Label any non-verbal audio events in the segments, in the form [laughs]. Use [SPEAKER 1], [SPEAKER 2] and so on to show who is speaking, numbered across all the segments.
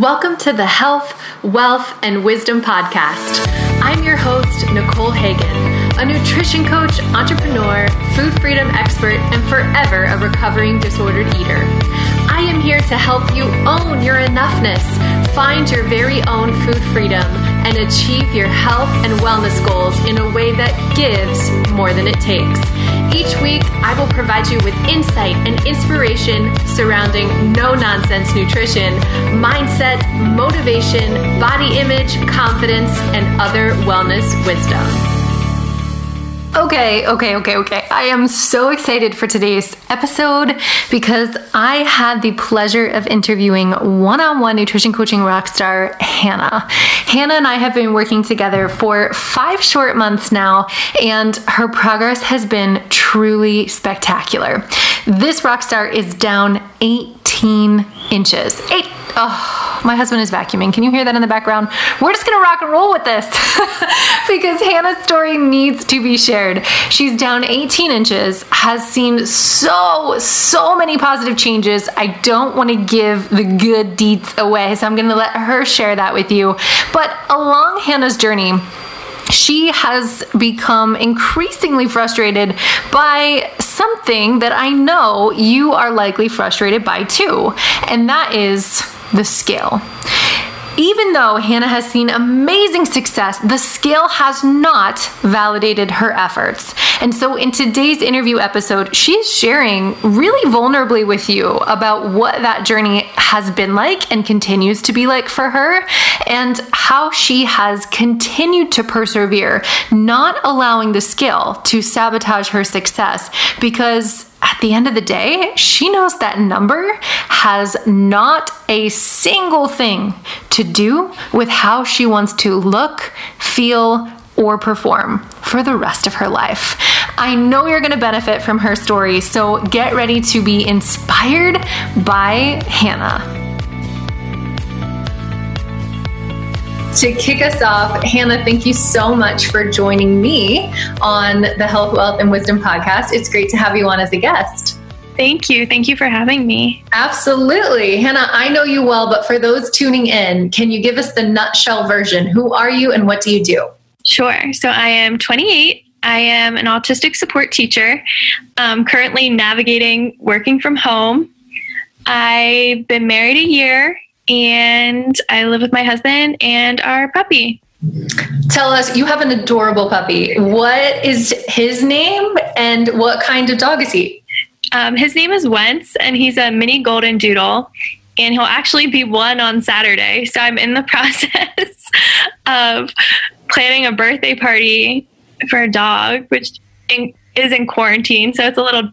[SPEAKER 1] Welcome to the Health, Wealth, and Wisdom Podcast. I'm your host, Nicole Hagan, a nutrition coach, entrepreneur, food freedom expert, and forever a recovering disordered eater. I am here to help you own your enoughness, find your very own food freedom, and achieve your health and wellness goals in a way that gives more than it takes. Each week, I will provide you with insight and inspiration surrounding no nonsense nutrition, mindset, motivation, body image, confidence, and other wellness wisdom. Okay, okay, okay, okay. I am so excited for today's episode because I had the pleasure of interviewing one on one nutrition coaching rock star Hannah. Hannah and I have been working together for five short months now, and her progress has been truly spectacular. This rock star is down 18 inches. Eight. Oh, my husband is vacuuming. Can you hear that in the background? We're just gonna rock and roll with this [laughs] because Hannah's story needs to be shared. She's down 18 inches, has seen so, so many positive changes. I don't wanna give the good deets away, so I'm gonna let her share that with you. But along Hannah's journey, she has become increasingly frustrated by something that I know you are likely frustrated by too, and that is the scale. Even though Hannah has seen amazing success, the scale has not validated her efforts. And so, in today's interview episode, she's sharing really vulnerably with you about what that journey has been like and continues to be like for her, and how she has continued to persevere, not allowing the scale to sabotage her success because at the end of the day, she knows that number has not a single thing to do with how she wants to look, feel, or perform for the rest of her life. I know you're to benefit from her story, so get ready to be inspired by Hannah. To kick us off, Hannah, thank you so much for joining me on the Health, Wealth, and Wisdom podcast. It's great to have you on as a guest.
[SPEAKER 2] Thank you. Thank you for having me.
[SPEAKER 1] Absolutely. Hannah, I know you well, but for those tuning in, can you give us the nutshell version? Who are you and what do you do?
[SPEAKER 2] Sure. So I am 28. I am an autistic support teacher, um, currently navigating working from home. I've been married a year and I live with my husband and our puppy.
[SPEAKER 1] Tell us, you have an adorable puppy. What is his name and what kind of dog is he?
[SPEAKER 2] Um, his name is Wentz, and he's a mini golden doodle. And he'll actually be one on Saturday. So I'm in the [laughs] process of planning a birthday party for a dog, which is in quarantine. So it's a little,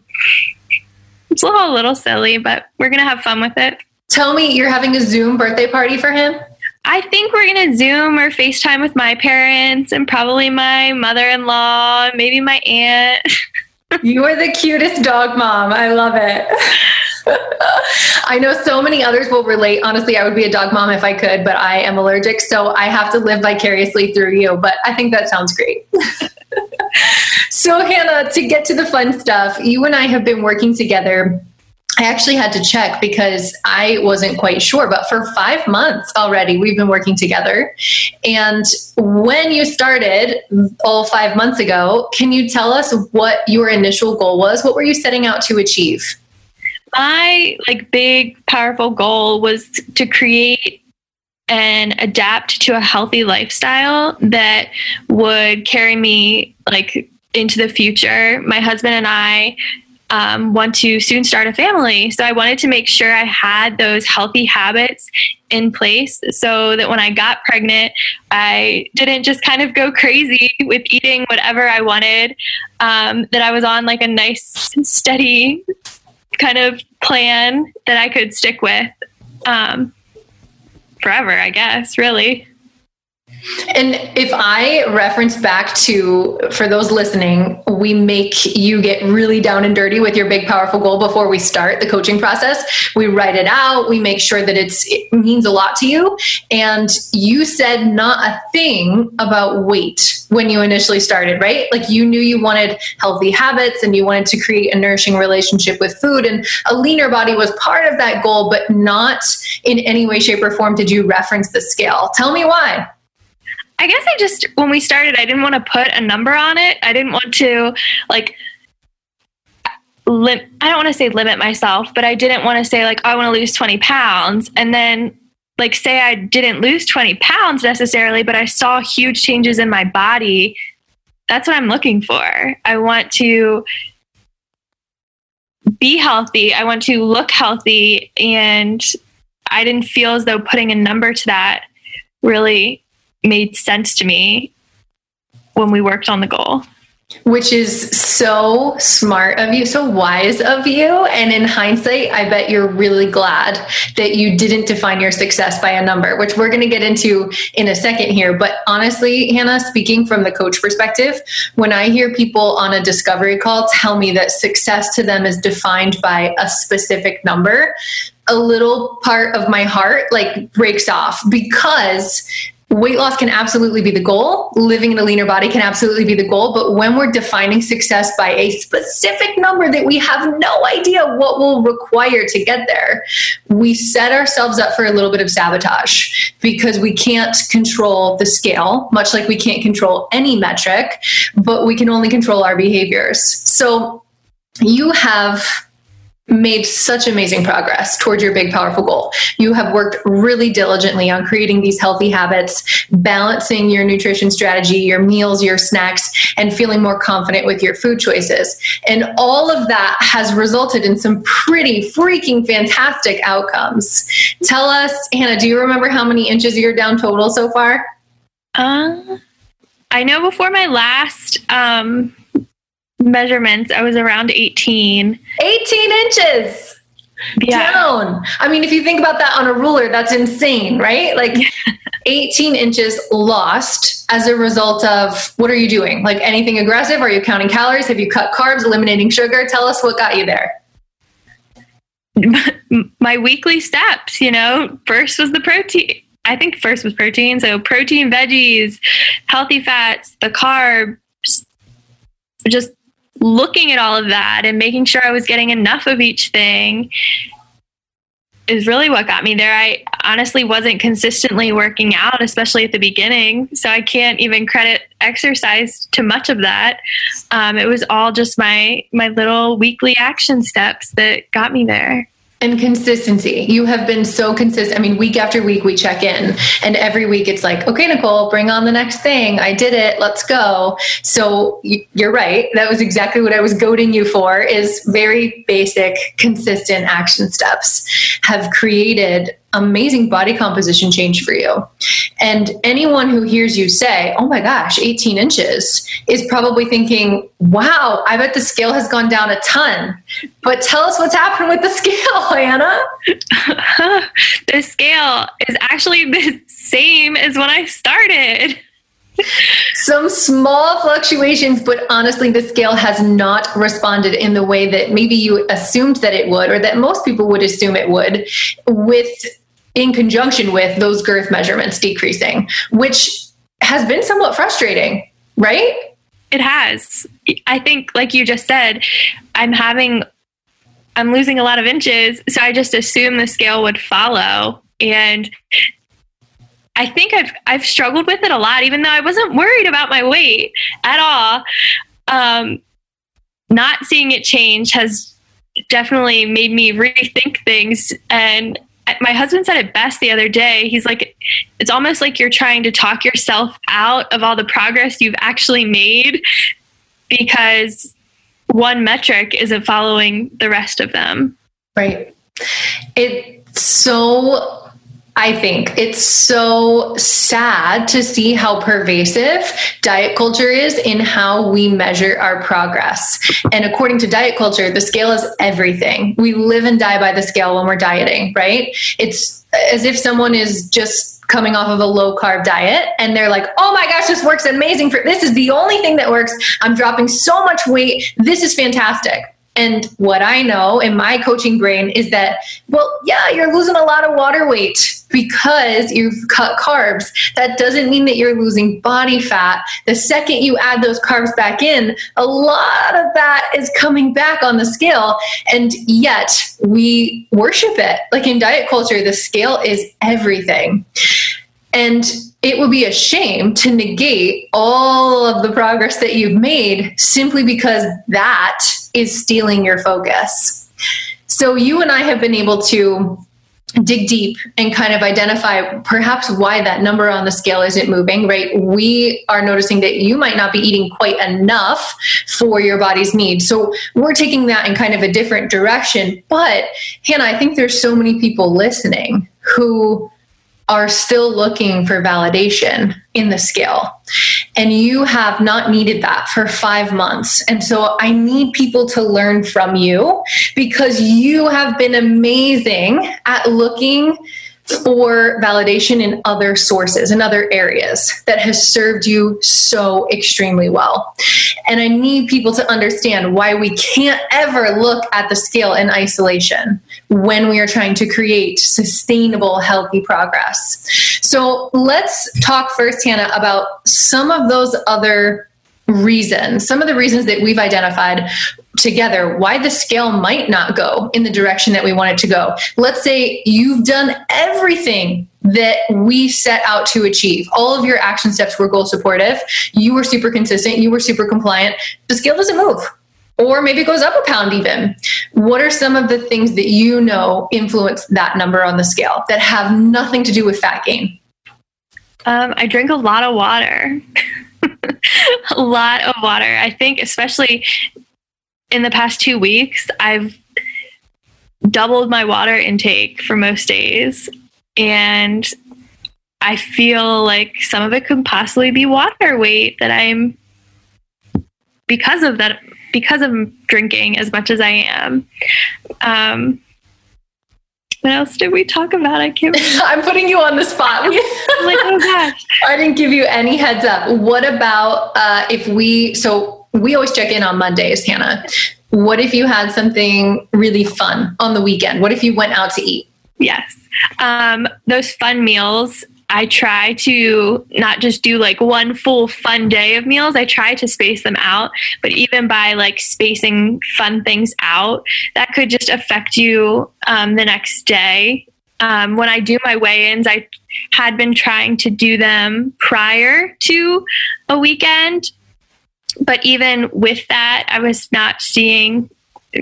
[SPEAKER 2] it's a little, a little silly, but we're gonna have fun with it.
[SPEAKER 1] Tell me, you're having a Zoom birthday party for him?
[SPEAKER 2] I think we're going to Zoom or FaceTime with my parents and probably my mother in law, maybe my aunt. [laughs]
[SPEAKER 1] you are the cutest dog mom. I love it. [laughs] I know so many others will relate. Honestly, I would be a dog mom if I could, but I am allergic, so I have to live vicariously through you. But I think that sounds great. [laughs] so, Hannah, to get to the fun stuff, you and I have been working together I actually had to check because I wasn't quite sure, but for five months already, we've been working together. And when you started all five months ago, can you tell us what your initial goal was? What were you setting out to achieve?
[SPEAKER 2] My like big powerful goal was to create and adapt to a healthy lifestyle that would carry me like into the future. My husband and I um, want to soon start a family. So I wanted to make sure I had those healthy habits in place so that when I got pregnant, I didn't just kind of go crazy with eating whatever I wanted, um, that I was on like a nice, steady kind of plan that I could stick with um, forever, I guess, really.
[SPEAKER 1] And if I reference back to, for those listening, we make you get really down and dirty with your big, powerful goal before we start the coaching process. We write it out. We make sure that it's, it means a lot to you. And you said not a thing about weight when you initially started, right? Like you knew you wanted healthy habits and you wanted to create a nourishing relationship with food. And a leaner body was part of that goal, but not in any way, shape, or form did you reference the scale. Tell me why.
[SPEAKER 2] I guess I just when we started, I didn't want to put a number on it. I didn't want to like lim- I don't want to say limit myself, but I didn't want to say like I want to lose 20 pounds and then like say I didn't lose 20 pounds necessarily, but I saw huge changes in my body. That's what I'm looking for. I want to be healthy. I want to look healthy and I didn't feel as though putting a number to that really made sense to me when we worked on the goal.
[SPEAKER 1] Which is so smart of you, so wise of you. And in hindsight, I bet you're really glad that you didn't define your success by a number, which we're going to get into in a second here. But honestly, Hannah, speaking from the coach perspective, when I hear people on a discovery call tell me that success to them is defined by a specific number, a little part of my heart like breaks off because weight loss can absolutely be the goal. Living in a leaner body can absolutely be the goal. But when we're defining success by a specific number that we have no idea what will require to get there, we set ourselves up for a little bit of sabotage because we can't control the scale, much like we can't control any metric, but we can only control our behaviors. So you have made such amazing progress towards your big, powerful goal. You have worked really diligently on creating these healthy habits, balancing your nutrition strategy, your meals, your snacks, and feeling more confident with your food choices. And all of that has resulted in some pretty freaking fantastic outcomes. Tell us, Hannah, do you remember how many inches you're down total so far?
[SPEAKER 2] Uh, I know before my last um, measurements, I was around 18.
[SPEAKER 1] 18 inches yeah. down. I mean, if you think about that on a ruler, that's insane, right? Like [laughs] 18 inches lost as a result of what are you doing? Like anything aggressive? Are you counting calories? Have you cut carbs, eliminating sugar? Tell us what got you there. [laughs]
[SPEAKER 2] My weekly steps, you know, first was the protein. I think first was protein. So protein, veggies, healthy fats, the carbs, just looking at all of that and making sure I was getting enough of each thing is really what got me there. I honestly wasn't consistently working out, especially at the beginning. So I can't even credit exercise to much of that. Um, it was all just my my little weekly action steps that got me there
[SPEAKER 1] and consistency. You have been so consistent. I mean, week after week, we check in, and every week it's like, okay, Nicole, bring on the next thing. I did it. Let's go. So you're right. That was exactly what I was goading you for. Is very basic, consistent action steps have created amazing body composition change for you. And anyone who hears you say, oh my gosh, 18 inches, is probably thinking, wow, I bet the scale has gone down a ton. But tell us what's happened with the [laughs] scale, Hannah. [laughs]
[SPEAKER 2] the scale is actually the same as when I started.
[SPEAKER 1] Some small fluctuations, but honestly, the scale has not responded in the way that maybe you assumed that it would, or that most people would assume it would, with in conjunction with those girth measurements decreasing, which has been somewhat frustrating, right?
[SPEAKER 2] It has. I think, like you just said, I'm having, I'm losing a lot of inches. So I just assume the scale would follow. And I think I've, I've struggled with it a lot, even though I wasn't worried about my weight at all. Um, not seeing it change has definitely made me rethink things and my husband said it best the other day. He's like, it's almost like you're trying to talk yourself out of all the progress you've actually made because one metric isn't following the rest of them.
[SPEAKER 1] Right. It's so I think it's so sad to see how pervasive diet culture is in how we measure our progress. And according to diet culture, the scale is everything. We live and die by the scale when we're dieting, right? It's as if someone is just coming off of a low carb diet and they're like, oh my gosh, this works amazing for this is the only thing that works. I'm dropping so much weight. This is fantastic. And what I know in my coaching brain is that, well, yeah, you're losing a lot of water weight because you've cut carbs. That doesn't mean that you're losing body fat. The second you add those carbs back in, a lot of that is coming back on the scale. And yet we worship it. Like in diet culture, the scale is everything. And it would be a shame to negate all of the progress that you've made simply because that is stealing your focus. So you and I have been able to dig deep and kind of identify perhaps why that number on the scale isn't moving, right? We are noticing that you might not be eating quite enough for your body's needs. So we're taking that in kind of a different direction. But Hannah, I think there's so many people listening who are still looking for validation in the scale. And you have not needed that for five months. And so I need people to learn from you because you have been amazing at looking for validation in other sources in other areas that has served you so extremely well. And I need people to understand why we can't ever look at the scale in isolation when we are trying to create sustainable, healthy progress. So let's talk first, Hannah, about some of those other reasons, some of the reasons that we've identified together why the scale might not go in the direction that we want it to go. Let's say you've done everything that we set out to achieve. All of your action steps were goal supportive. You were super consistent. You were super compliant. The scale doesn't move. Or maybe it goes up a pound even. What are some of the things that you know influence that number on the scale that have nothing to do with fat gain?
[SPEAKER 2] Um, I drink a lot of water. [laughs] a lot of water. I think, especially in the past two weeks, I've doubled my water intake for most days. And I feel like some of it could possibly be water weight that I'm because of that because I'm drinking as much as I am. Um, what else did we talk about? I can't. [laughs]
[SPEAKER 1] I'm putting you on the spot. [laughs] like, oh gosh, I didn't give you any heads up. What about uh, if we? So we always check in on Mondays, Hannah. What if you had something really fun on the weekend? What if you went out to eat?
[SPEAKER 2] Yes. Um, those fun meals I try to not just do like one full fun day of meals. I try to space them out. But even by like spacing fun things out, that could just affect you um, the next day. Um, when I do my weigh ins, I had been trying to do them prior to a weekend. But even with that, I was not seeing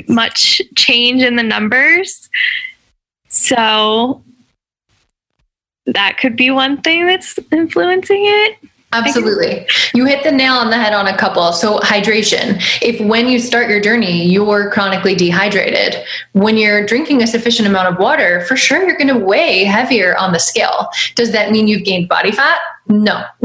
[SPEAKER 2] much change in the numbers. So that could be one thing that's influencing it.
[SPEAKER 1] Absolutely. You hit the nail on the head on a couple. So, hydration. If when you start your journey, you're chronically dehydrated, when you're drinking a sufficient amount of water, for sure you're going to weigh heavier on the scale. Does that mean you've gained body fat? No. [laughs]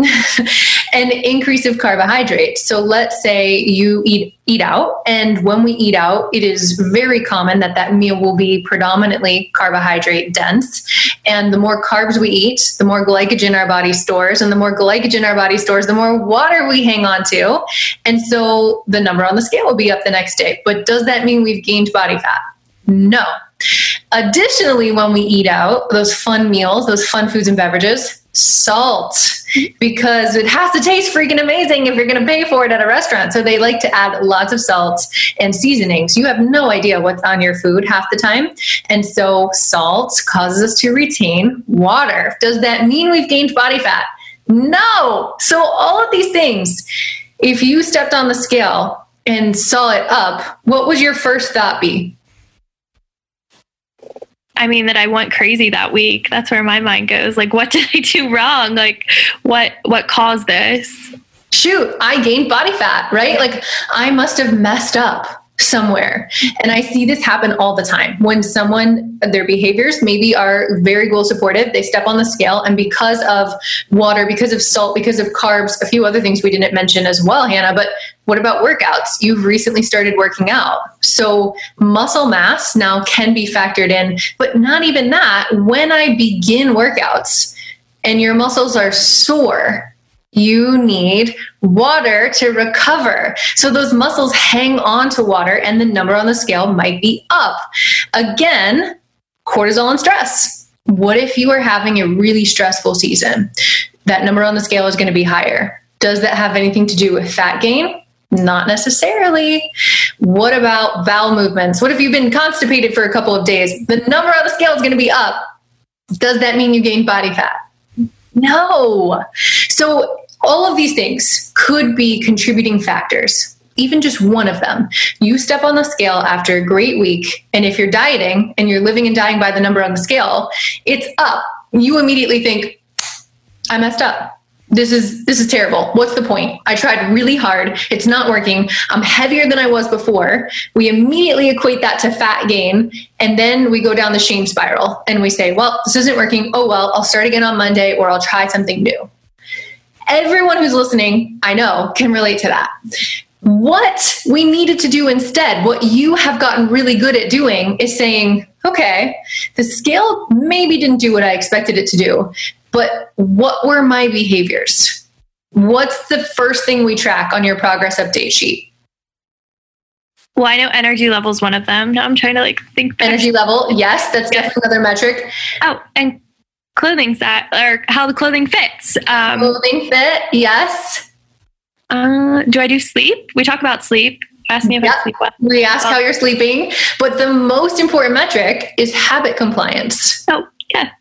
[SPEAKER 1] an increase of carbohydrates. So let's say you eat eat out and when we eat out it is very common that that meal will be predominantly carbohydrate dense. And the more carbs we eat the more glycogen our body stores and the more glycogen our body stores the more water we hang on to. And so the number on the scale will be up the next day. But does that mean we've gained body fat? No. Additionally when we eat out those fun meals those fun foods and beverages salt because it has to taste freaking amazing if you're going to pay for it at a restaurant. So they like to add lots of salt and seasonings. You have no idea what's on your food half the time. And so salt causes us to retain water. Does that mean we've gained body fat? No. So all of these things, if you stepped on the scale and saw it up, what would your first thought be?
[SPEAKER 2] I mean that I went crazy that week. That's where my mind goes. Like, what [laughs] did I do wrong? Like, what what caused this?
[SPEAKER 1] Shoot, I gained body fat, right? Like, I must have messed up somewhere. And I see this happen all the time when someone, their behaviors maybe are very goal supportive, they step on the scale, and because of water, because of salt, because of carbs, a few other things we didn't mention as well, Hannah, but what about workouts? You've recently started working out. So muscle mass now can be factored in, but not even that. When I begin workouts, and your muscles are sore, you need water to recover. So those muscles hang on to water and the number on the scale might be up. Again, cortisol and stress. What if you are having a really stressful season? That number on the scale is going to be higher. Does that have anything to do with fat gain? Not necessarily. What about bowel movements? What if you've been constipated for a couple of days? The number on the scale is going to be up. Does that mean you gained body fat? No. So, all of these things could be contributing factors, even just one of them. You step on the scale after a great week, and if you're dieting and you're living and dying by the number on the scale, it's up. You immediately think, I messed up. This is this is terrible. What's the point? I tried really hard. It's not working. I'm heavier than i was before. We immediately equate that to fat gain and then we go down the shame spiral and we say well this isn't working. Oh well i'll start again on monday or i'll try something new everyone who's listening i know can relate to that what we needed to do instead what you have gotten really good at doing is saying okay the scale maybe didn't do what i expected it to do but what were my behaviors? What's the first thing we track on your progress update sheet?
[SPEAKER 2] Well, I know energy level is one of them. Now I'm trying to like think.
[SPEAKER 1] Back. Energy level, yes, that's definitely another metric.
[SPEAKER 2] Oh, and clothing set or how the clothing fits.
[SPEAKER 1] Um, clothing fit, yes.
[SPEAKER 2] Uh, do I do sleep? We talk about sleep. Ask me if yep. I sleep well.
[SPEAKER 1] We ask how you're sleeping, but the most important metric is habit compliance.
[SPEAKER 2] Oh, Yes.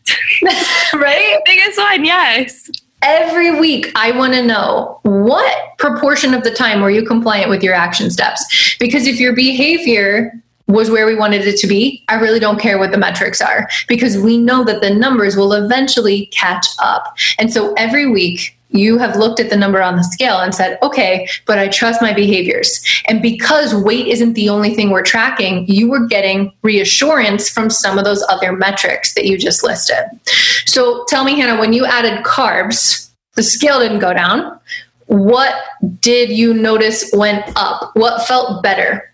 [SPEAKER 2] [laughs]
[SPEAKER 1] right? [laughs]
[SPEAKER 2] Biggest one, yes.
[SPEAKER 1] Every week, I want to know what proportion of the time were you compliant with your action steps? Because if your behavior was where we wanted it to be, I really don't care what the metrics are because we know that the numbers will eventually catch up. And so every week, you have looked at the number on the scale and said, okay, but I trust my behaviors. And because weight isn't the only thing we're tracking, you were getting reassurance from some of those other metrics that you just listed. So tell me, Hannah, when you added carbs, the scale didn't go down. What did you notice went up? What felt better?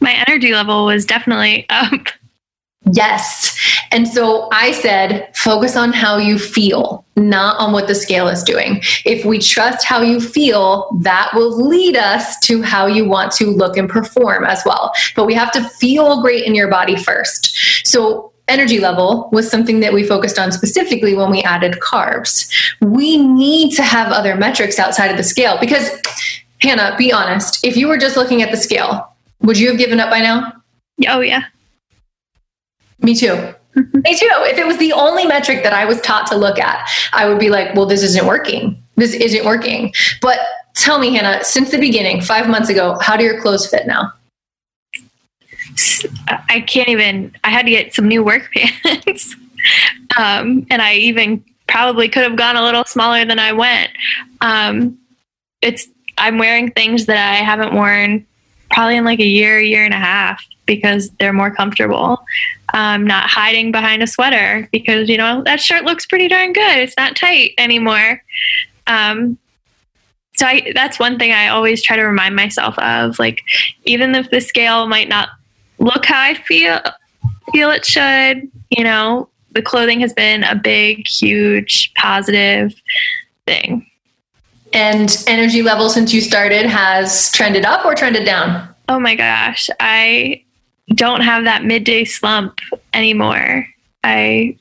[SPEAKER 2] My energy level was definitely [laughs] up.
[SPEAKER 1] Yes. And so I said, focus on how you feel, not on what the scale is doing. If we trust how you feel, that will lead us to how you want to look and perform as well. But we have to feel great in your body first. So energy level was something that we focused on specifically when we added carbs. We need to have other metrics outside of the scale because, Hannah, be honest, if you were just looking at the scale, would you have given up by now?
[SPEAKER 2] Oh, yeah.
[SPEAKER 1] Me too. Me too. If it was the only metric that I was taught to look at, I would be like, well, this isn't working. This isn't working. But tell me, Hannah, since the beginning, five months ago, how do your clothes fit now?
[SPEAKER 2] I can't even, I had to get some new work [laughs] pants. um, and I even probably could have gone a little smaller than I went. Um, it's, I'm wearing things that I haven't worn probably in like a year, year and a half because they're more comfortable. Um, not hiding behind a sweater because, you know, that shirt looks pretty darn good. It's not tight anymore. Um, so I, that's one thing I always try to remind myself of. Like, even if the scale might not look how I feel feel it should, you know, the clothing has been a big, huge, positive thing.
[SPEAKER 1] And energy level since you started has trended up or trended down?
[SPEAKER 2] Oh my gosh. I don't have that midday slump anymore. I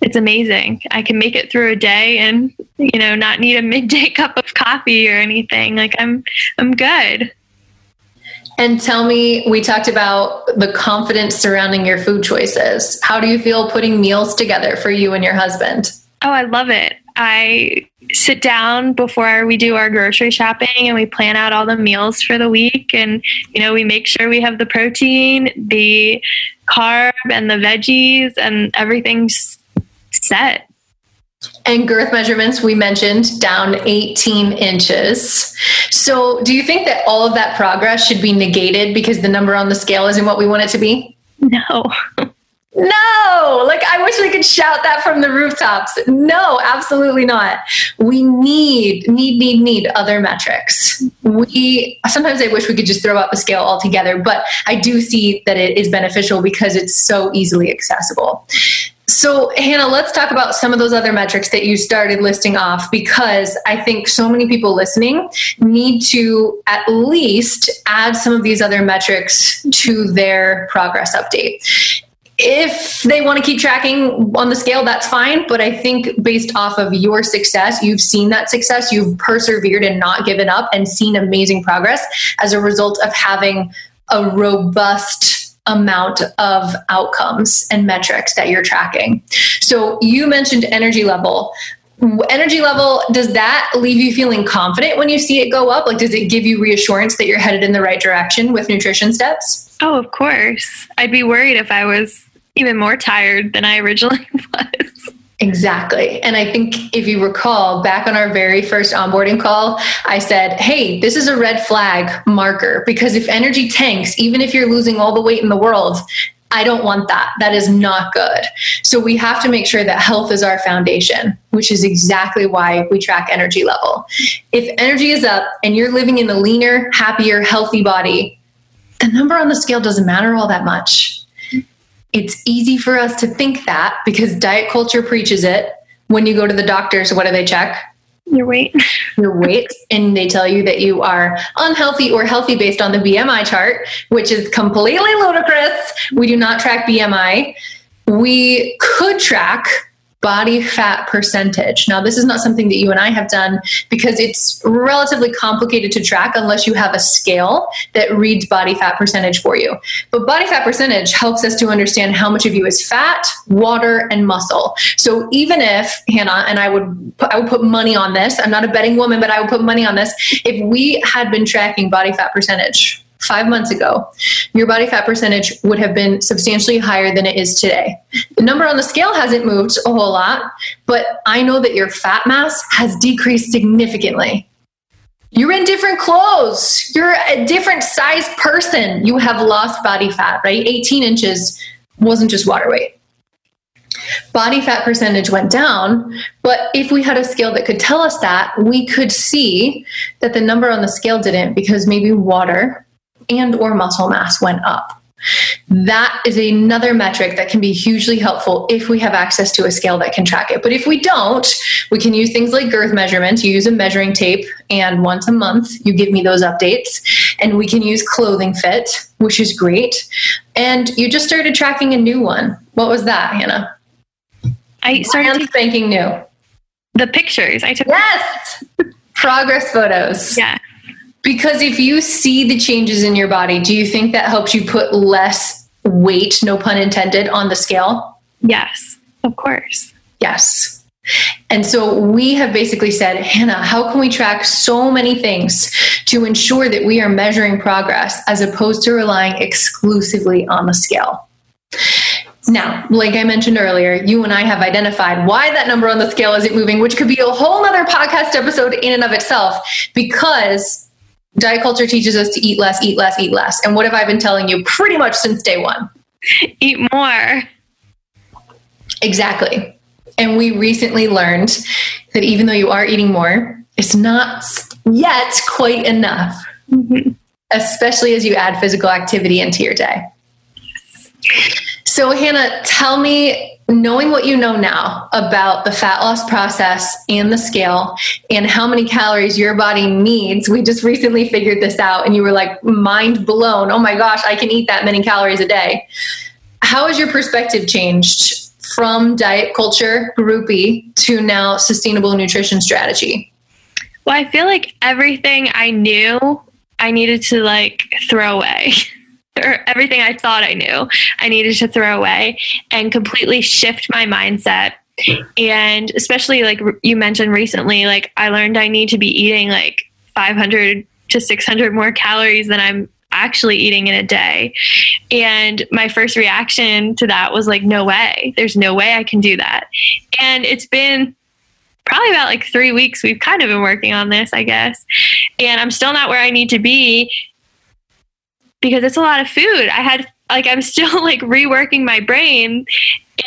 [SPEAKER 2] it's amazing. I can make it through a day and you know not need a [laughs] midday cup of coffee or anything. Like I'm I'm good.
[SPEAKER 1] And tell me, we talked about the confidence surrounding your food choices. How do you feel putting meals together for you and your husband?
[SPEAKER 2] Oh, I love it. I sit down before we do our grocery shopping and we plan out all the meals for the week. And you know we make sure we have the protein the carb and the veggies and everything's set.
[SPEAKER 1] And girth measurements we mentioned down 18 inches. So do you think that all of that progress should be negated because the number on the scale isn't what we want it to be?
[SPEAKER 2] No [laughs]
[SPEAKER 1] No, like I wish we could shout that from the rooftops. No, absolutely not. We need, need, need, need other metrics. We sometimes I wish we could just throw out the scale altogether, but I do see that it is beneficial because it's so easily accessible. So, Hannah, let's talk about some of those other metrics that you started listing off because I think so many people listening need to at least add some of these other metrics to their progress update. If they want to keep tracking on the scale, that's fine. But I think based off of your success, you've seen that success, you've persevered and not given up and seen amazing progress as a result of having a robust amount of outcomes and metrics that you're tracking. So you mentioned energy level. Energy level, does that leave you feeling confident when you see it go up? Like, does it give you reassurance that you're headed in the right direction with nutrition steps?
[SPEAKER 2] Oh, of course. I'd be worried if I was even more tired than I originally [laughs] was.
[SPEAKER 1] Exactly. And I think if you recall back on our very first onboarding call, I said, hey, this is a red flag marker because if energy tanks, even if you're losing all the weight in the world, I don't want that. That is not good. So we have to make sure that health is our foundation, which is exactly why we track energy level. If energy is up and you're living in a leaner, happier, healthy body, the number on the scale doesn't matter all that much it's easy for us to think that because diet culture preaches it. When you go to the doctors, what do they check?
[SPEAKER 2] Your weight. [laughs]
[SPEAKER 1] Your weight. And they tell you that you are unhealthy or healthy based on the BMI chart, which is completely ludicrous. We do not track BMI. We could track body fat percentage. Now, this is not something that you and I have done because it's relatively complicated to track unless you have a scale that reads body fat percentage for you. But body fat percentage helps us to understand how much of you is fat, water, and muscle. So even if Hannah and I would I would put money on this, I'm not a betting woman, but I would put money on this. If we had been tracking body fat percentage five months ago, your body fat percentage would have been substantially higher than it is today. The number on the scale hasn't moved a whole lot, but I know that your fat mass has decreased significantly. You're in different clothes. You're a different size person. You have lost body fat, right? 18 inches wasn't just water weight. Body fat percentage went down, but if we had a scale that could tell us that, we could see that the number on the scale didn't because maybe water and or muscle mass went up. That is another metric that can be hugely helpful if we have access to a scale that can track it. But if we don't, we can use things like girth measurements. You use a measuring tape, and once a month, you give me those updates. And we can use Clothing Fit, which is great. And you just started tracking a new one. What was that, Hannah?
[SPEAKER 2] I started
[SPEAKER 1] thinking new.
[SPEAKER 2] The pictures I took.
[SPEAKER 1] Yes, progress photos.
[SPEAKER 2] Yeah.
[SPEAKER 1] Because if you see the changes in your body, do you think that helps you put less weight, no pun intended, on the scale?
[SPEAKER 2] Yes, of course.
[SPEAKER 1] Yes. And so we have basically said, Hannah, how can we track so many things to ensure that we are measuring progress as opposed to relying exclusively on the scale? Now, like I mentioned earlier, you and I have identified why that number on the scale isn't moving, which could be a whole other podcast episode in and of itself, because diet culture teaches us to eat less, eat less, eat less. And what have I been telling you pretty much since day one?
[SPEAKER 2] Eat more.
[SPEAKER 1] Exactly. And we recently learned that even though you are eating more, it's not yet quite enough, mm-hmm. especially as you add physical activity into your day. So, Hannah, tell me knowing what you know now about the fat loss process and the scale and how many calories your body needs, we just recently figured this out and you were like mind blown. Oh my gosh, I can eat that many calories a day. How has your perspective changed from diet culture, groupie, to now sustainable nutrition strategy?
[SPEAKER 2] Well, I feel like everything I knew I needed to like throw away. [laughs] everything I thought I knew, I needed to throw away and completely shift my mindset. And especially like you mentioned recently, like I learned I need to be eating like 500 to 600 more calories than I'm actually eating in a day. And my first reaction to that was like, no way. There's no way I can do that. And it's been probably about like three weeks we've kind of been working on this, I guess. And I'm still not where I need to be because it's a lot of food. I had like I'm still [laughs] like reworking my brain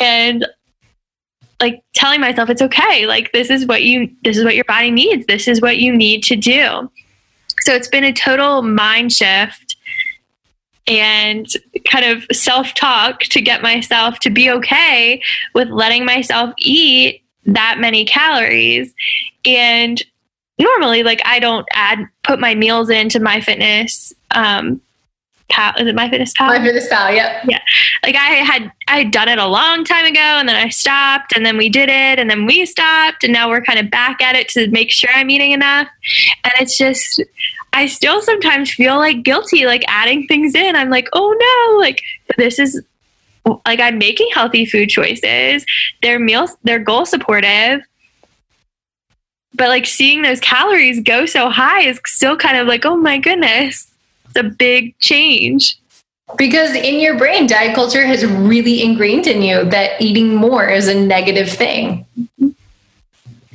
[SPEAKER 2] and like telling myself it's okay. Like this is what you this is what your body needs. This is what you need to do. So it's been a total mind shift and kind of self talk to get myself to be okay with letting myself eat that many calories. And normally, like, I don't add, put my meals into my fitness. Um, Pal, is it MyFitnessPal?
[SPEAKER 1] My fitness pal, yep.
[SPEAKER 2] Yeah. Like I had I had done it a long time ago and then I stopped and then we did it and then we stopped and now we're kind of back at it to make sure I'm eating enough. And it's just I still sometimes feel like guilty, like adding things in. I'm like, oh no, like this is like I'm making healthy food choices. They're meals, they're goal supportive. But like seeing those calories go so high is still kind of like, oh my goodness, a big change.
[SPEAKER 1] Because in your brain, diet culture has really ingrained in you that eating more is a negative thing.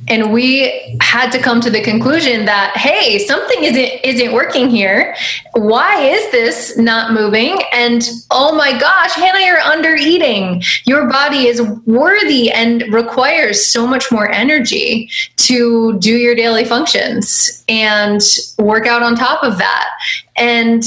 [SPEAKER 1] And we had to come to the conclusion that, hey, something isn't isn't working here. Why is this not moving? And oh my gosh, Hannah, you're under eating. Your body is worthy and requires so much more energy to do your daily functions and work out on top of that. And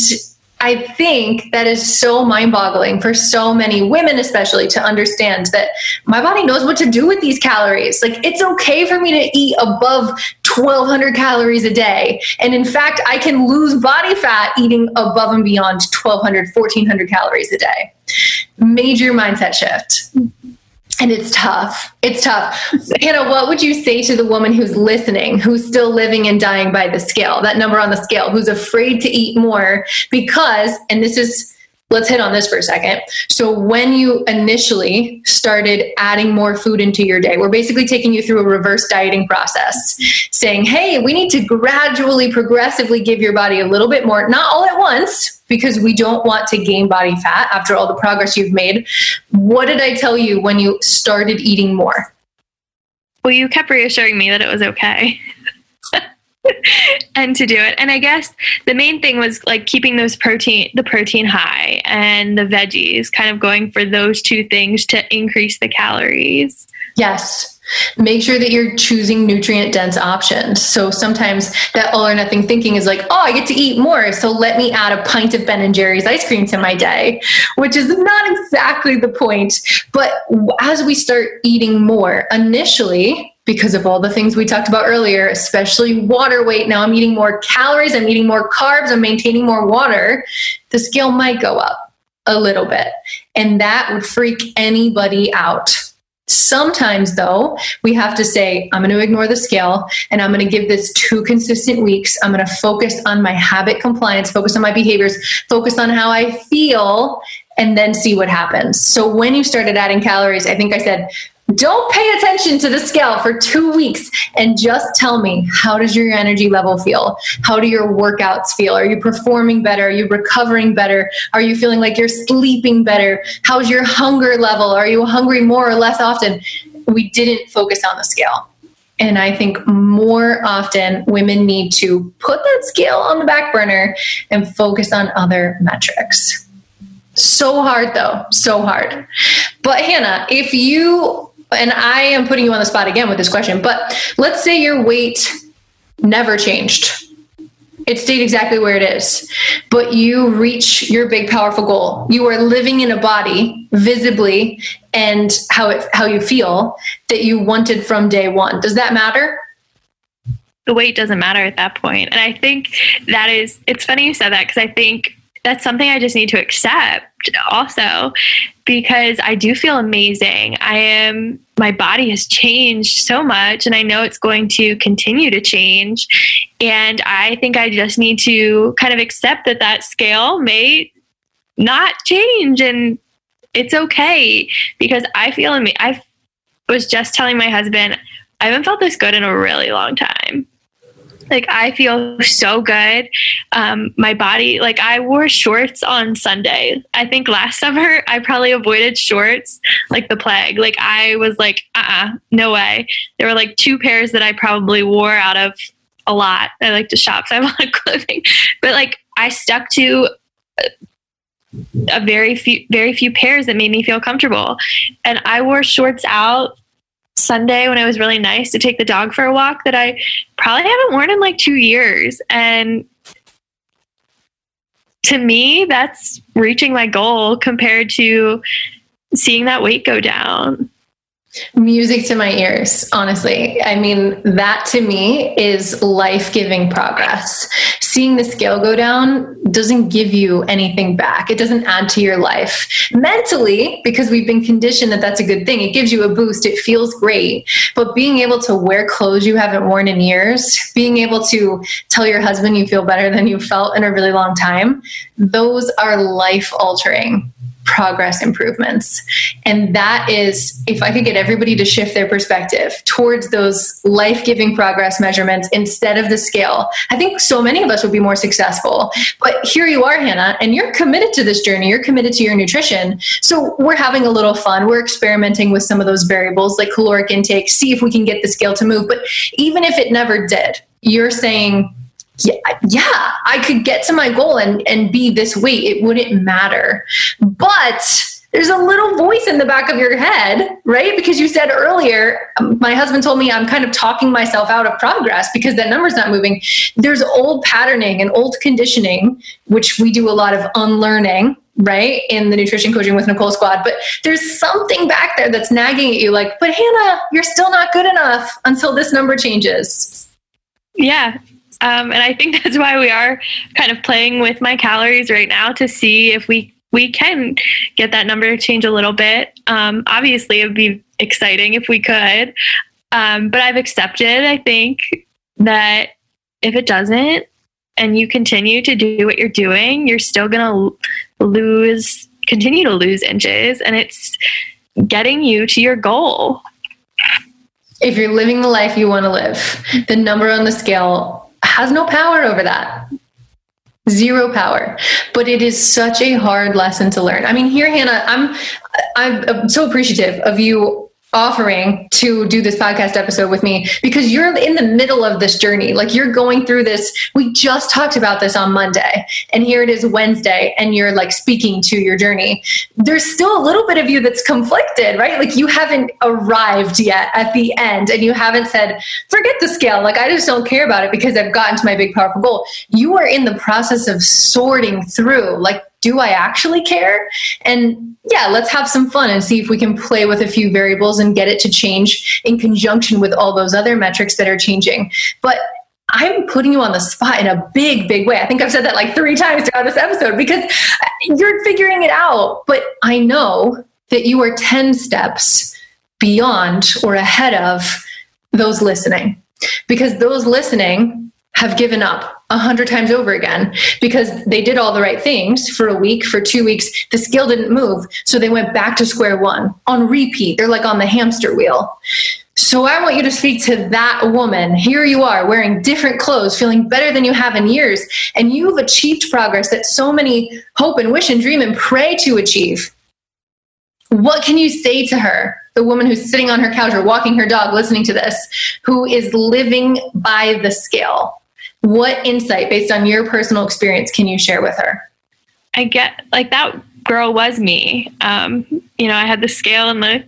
[SPEAKER 1] I think that is so mind boggling for so many women, especially to understand that my body knows what to do with these calories. Like, it's okay for me to eat above 1200 calories a day. And in fact, I can lose body fat eating above and beyond 1200, 1400 calories a day. Major mindset shift and it's tough. It's tough. Hannah, what would you say to the woman who's listening, who's still living and dying by the scale, that number on the scale, who's afraid to eat more because, and this is, let's hit on this for a second. So, when you initially started adding more food into your day, we're basically taking you through a reverse dieting process, saying, hey, we need to gradually, progressively give your body a little bit more, not all at once, because we don't want to gain body fat after all the progress you've made. What did I tell you when you started eating more?
[SPEAKER 2] Well, you kept reassuring me that it was okay. [laughs] [laughs] and to do it. And I guess the main thing was like keeping those protein the protein high and the veggies, kind of going for those two things to increase the calories.
[SPEAKER 1] Yes. Make sure that you're choosing nutrient dense options. So sometimes that all or nothing thinking is like, oh, I get to eat more. So let me add a pint of Ben and Jerry's ice cream to my day, which is not exactly the point. But as we start eating more, initially, because of all the things we talked about earlier, especially water weight. Now I'm eating more calories, I'm eating more carbs, I'm maintaining more water. The scale might go up a little bit. And that would freak anybody out Sometimes, though, we have to say, I'm going to ignore the scale and I'm going to give this two consistent weeks. I'm going to focus on my habit compliance, focus on my behaviors, focus on how I feel, and then see what happens. So, when you started adding calories, I think I said don't pay attention to the scale for two weeks and just tell me how does your energy level feel? How do your workouts feel? Are you performing better? Are you recovering better? Are you feeling like you're sleeping better? How's your hunger level? Are you hungry more or less often? We didn't focus on the scale. And I think more often women need to put that scale on the back burner and focus on other metrics. So hard though, so hard. But Hannah, if you and I am putting you on the spot again with this question, but let's say your weight never changed. It stayed exactly where it is, but you reach your big powerful goal. You are living in a body visibly and how it how you feel that you wanted from day 1. Does that matter?
[SPEAKER 2] The weight doesn't matter at that point. And I think that is it's funny you said that because I think that's something I just need to accept also because I do feel amazing. I am, my body has changed so much and I know it's going to continue to change. And I think I just need to kind of accept that that scale may not change and it's okay because I feel. I was just telling my husband, I haven't felt this good in a really long time. Like I feel so good. Um, my body, like I wore shorts on Sunday. I think last [laughs] summer I probably avoided shorts like the plague. Like I was like, uh, uh-uh, no way. There were like two pairs that I probably wore out of a lot. I like to shop, so I have a lot of clothing. But like I stuck to a very few, very few pairs that made me feel comfortable, and I wore shorts out Sunday when it was really nice to take the dog for a walk that I probably haven't worn in like two years. And to me, that's reaching my goal compared to seeing that weight go down.
[SPEAKER 1] Music to my ears, honestly. I mean, that to me is life giving progress. Seeing the scale go down doesn't give you anything back, it doesn't add to your life. Mentally, because we've been conditioned that that's a good thing, it gives you a boost, it feels great. But being able to wear clothes you haven't worn in years, being able to tell your husband you feel better than you felt in a really long time, those are life altering progress improvements. And that is, if I could get everybody to shift their perspective towards those life giving progress measurements instead of the scale, I think so many of us would be more successful. But here you are, Hannah, and you're committed to this journey, you're committed to your nutrition. So we're having a little fun. We're experimenting with some of those variables like caloric intake, see if we can get the scale to move. But even if it never did, you're saying, yeah, yeah, I could get to my goal and, and be this weight. It wouldn't matter. But there's a little voice in the back of your head, right? Because you said earlier, um, my husband told me I'm kind of talking myself out of progress because that number's not moving. There's old patterning and old conditioning, which we do a lot of unlearning, right? In the nutrition coaching with Nicole squad. But there's something back there that's nagging at you like, but Hannah, you're still not good enough until this number changes.
[SPEAKER 2] Yeah. Um, and I think [laughs] that's why we are kind of playing with my calories right now to see if we we can get that number to change a little bit. Um, obviously, it would be exciting if we could, um, but I've accepted. I think that if it doesn't, and you continue to do what you're doing, you're still gonna lose, continue to lose inches, and it's getting you to your goal.
[SPEAKER 1] If you're living the life you want to live, the number on the scale has no power over that. Zero power. But it is such a hard lesson to learn. I mean, here, Hannah, I'm I'm so appreciative of you offering to do this podcast episode with me because you're in the middle of this journey. Like you're going through this. We just talked about this on Monday, and here it is Wednesday, and you're like speaking to your journey. There's still a little bit of you that's conflicted, right? Like you haven't arrived yet at the end, and you haven't said, forget the scale. Like I just don't care about it because I've gotten to my big, powerful goal. You are in the process of sorting through, like, do I actually care? And yeah, let's have some fun and see if we can play with a few variables and get it to change in conjunction with all those other metrics that are changing. But I'm putting you on the spot in a big, big way. I think I've said that like three times throughout this episode because you're figuring it out. But I know that you are 10 steps beyond or ahead of those listening because those listening have given up a hundred times over again because they did all the right things for a week, for two weeks. The skill didn't move. So they went back to square one on repeat. They're like on the hamster wheel. So I want you to speak to that woman. Here you are wearing different clothes, feeling better than you have in years, and you've achieved progress that so many hope and wish and dream and pray to achieve. What can you say to her? The woman who's sitting on her couch or walking her dog listening to this, who is living by the scale what insight, based on your personal experience, can you share with her?
[SPEAKER 2] I get like that girl was me. Um, you know, I had the scale in the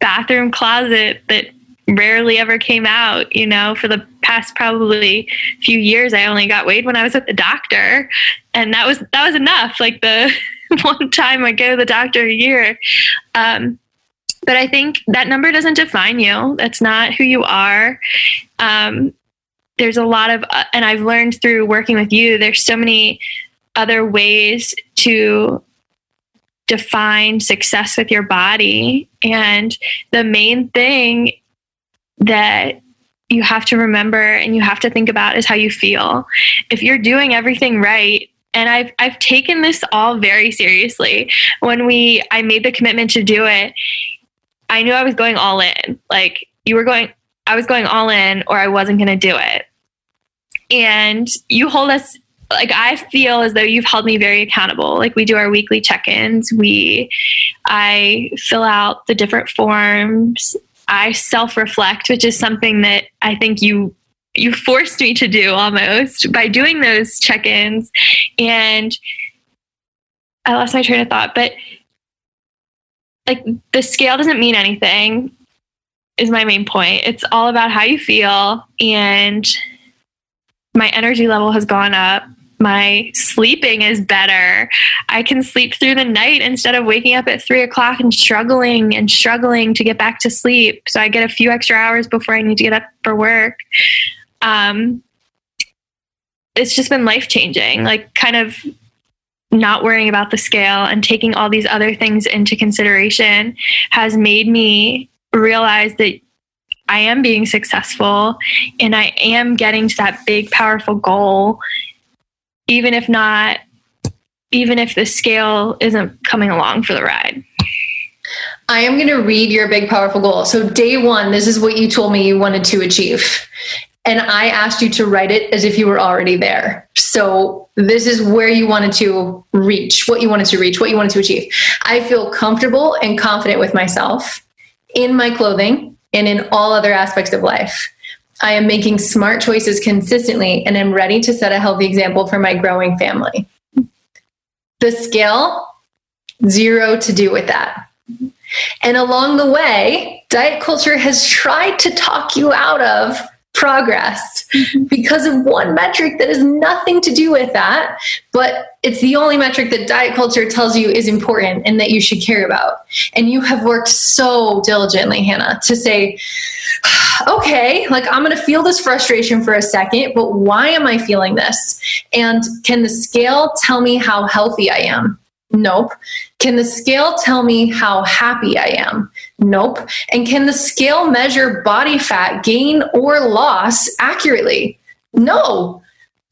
[SPEAKER 2] bathroom closet that rarely ever came out. You know, for the past probably few years, I only got weighed when I was at the doctor, and that was that was enough. Like the [laughs] one time I go to the doctor a year. Um, but I think that number doesn't define you. That's not who you are. Um, there's a lot of uh, and i've learned through working with you there's so many other ways to define success with your body and the main thing that you have to remember and you have to think about is how you feel if you're doing everything right and I've I've taken this all very seriously. When we I made the commitment to do it, I knew I was going all in. Like you were going I was going all in or I wasn't going to do it. And you hold us like I feel as though you've held me very accountable. Like we do our weekly check-ins, we I fill out the different forms. I self-reflect, which is something that I think you you forced me to do almost by doing those check-ins and I lost my train of thought, but like the scale doesn't mean anything is my main point. It's all about how you feel and my energy level has gone up. my sleeping is better. I can sleep through the night instead of waking up at three o'clock and struggling and struggling to get back to sleep. So I get a few extra hours before I need to get up for work. Um, it's just been life changing, like kind of not worrying about the scale and taking all these other things into consideration has made me realize that I am being successful and I am getting to that big, powerful goal, even if not, even if the scale isn't coming along for the ride.
[SPEAKER 1] I am going to read your big, powerful goal. So, day one, this is what you told me you wanted to achieve. And I asked you to write it as if you were already there. So, this is where you wanted to reach, what you wanted to reach, what you wanted to achieve. I feel comfortable and confident with myself in my clothing and in all other aspects of life. I am making smart choices consistently and am ready to set a healthy example for my growing family. The scale, zero to do with that. And along the way, diet culture has tried to talk you out of progress mm-hmm. because of one metric that has nothing to do with that, but it's the only metric that diet culture tells you is important and that you should care about. And you have worked so diligently, Hannah, to say, [sighs] okay, like I'm going to feel this frustration for a second, but why am I feeling this? And can the scale tell me how healthy I am? Nope. Can the scale tell me how happy I am? Nope. And can the scale measure body fat gain or loss accurately? No.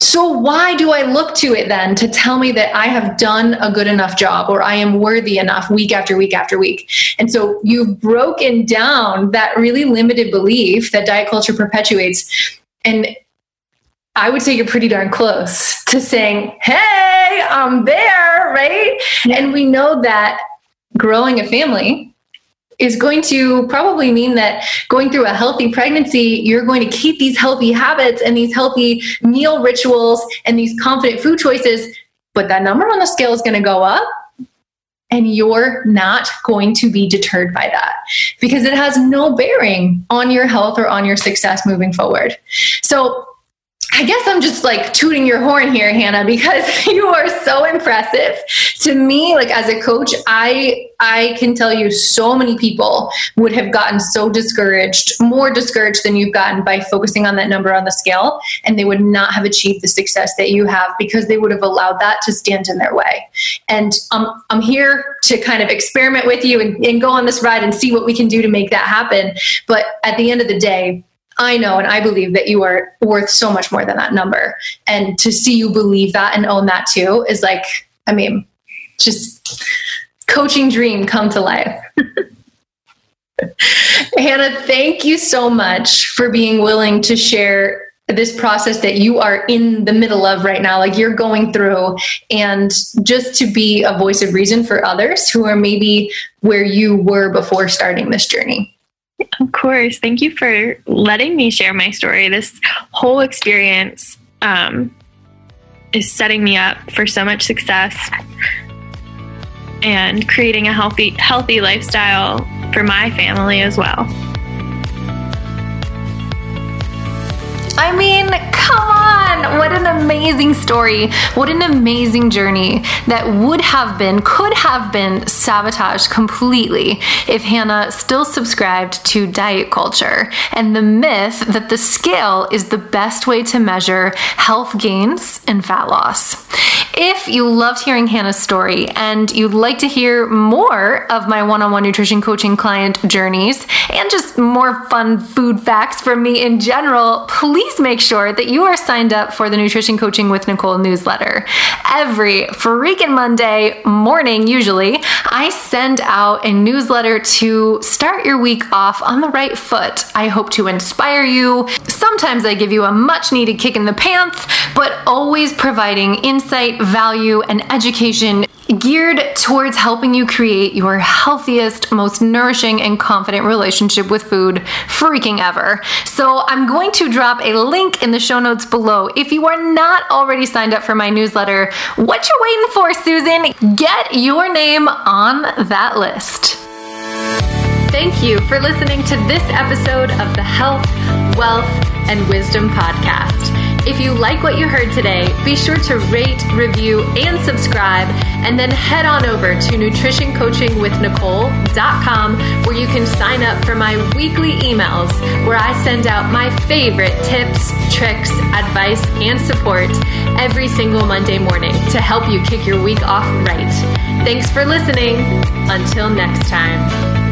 [SPEAKER 1] So, why do I look to it then to tell me that I have done a good enough job or I am worthy enough week after week after week? And so, you've broken down that really limited belief that diet culture perpetuates. And I would say you're pretty darn close to saying, Hey, I'm there, right? Yeah. And we know that growing a family is going to probably mean that going through a healthy pregnancy, you're going to keep these healthy habits and these healthy meal rituals and these confident food choices. But that number on the scale is going to go up and you're not going to be deterred by that because it has no bearing on your health or on your success moving forward. So I guess I'm just like tooting your horn here, Hannah, because [laughs] you are so impressive. To me, like as a coach, I I can tell you so many people would have gotten so discouraged, more discouraged than you've gotten by focusing on that number on the scale, and they would not have achieved the success that you have because they would have allowed that to stand in their way. And um, I'm here to kind of experiment with you and, and go on this ride and see what we can do to make that happen. But at the end of the day, I know and I believe that you are worth so much more than that number. And to see you believe that and own that too is like, I mean, just coaching dream come to life. [laughs] Hannah, thank you so much for being willing to share this process that you are in the middle of right now, like you're going through, and just to be a voice of reason for others who are maybe where you were before starting this journey.
[SPEAKER 2] Of course. Thank you for letting me share my story. This whole experience um, is setting me up for so much success and creating a healthy healthy lifestyle for my family as well.
[SPEAKER 1] I mean, come on! What an amazing story. What an amazing journey that would have been, could have been sabotaged completely if Hannah still subscribed to diet culture and the myth that the scale is the best way to measure health gains and fat loss. If you loved hearing Hannah's story and you'd like to hear more of my one on one nutrition coaching client journeys and just more fun food facts from me in general, please make sure that you are signed up for the Nutrition Coaching with Nicole newsletter. Every freaking Monday morning, usually, I send out a newsletter to start your week off on the right foot. I hope to inspire you. Sometimes I give you a much needed kick in the pants, but always providing insight value, and education geared towards helping you create your healthiest, most nourishing, and confident relationship with food freaking ever. So, I'm going to drop a link in the show notes below. If you are not already signed up for my newsletter, what you waiting for, Susan? Get your name on that list. Thank you for listening to this episode of the Health, Wealth, and Wisdom Podcast. If you like what you heard today, be sure to rate, review, and subscribe, and then head on over to nutritioncoachingwithnicole.com where you can sign up for my weekly emails where I send out my favorite tips, tricks, advice, and support every single Monday morning to help you kick your week off right. Thanks for listening. Until next time.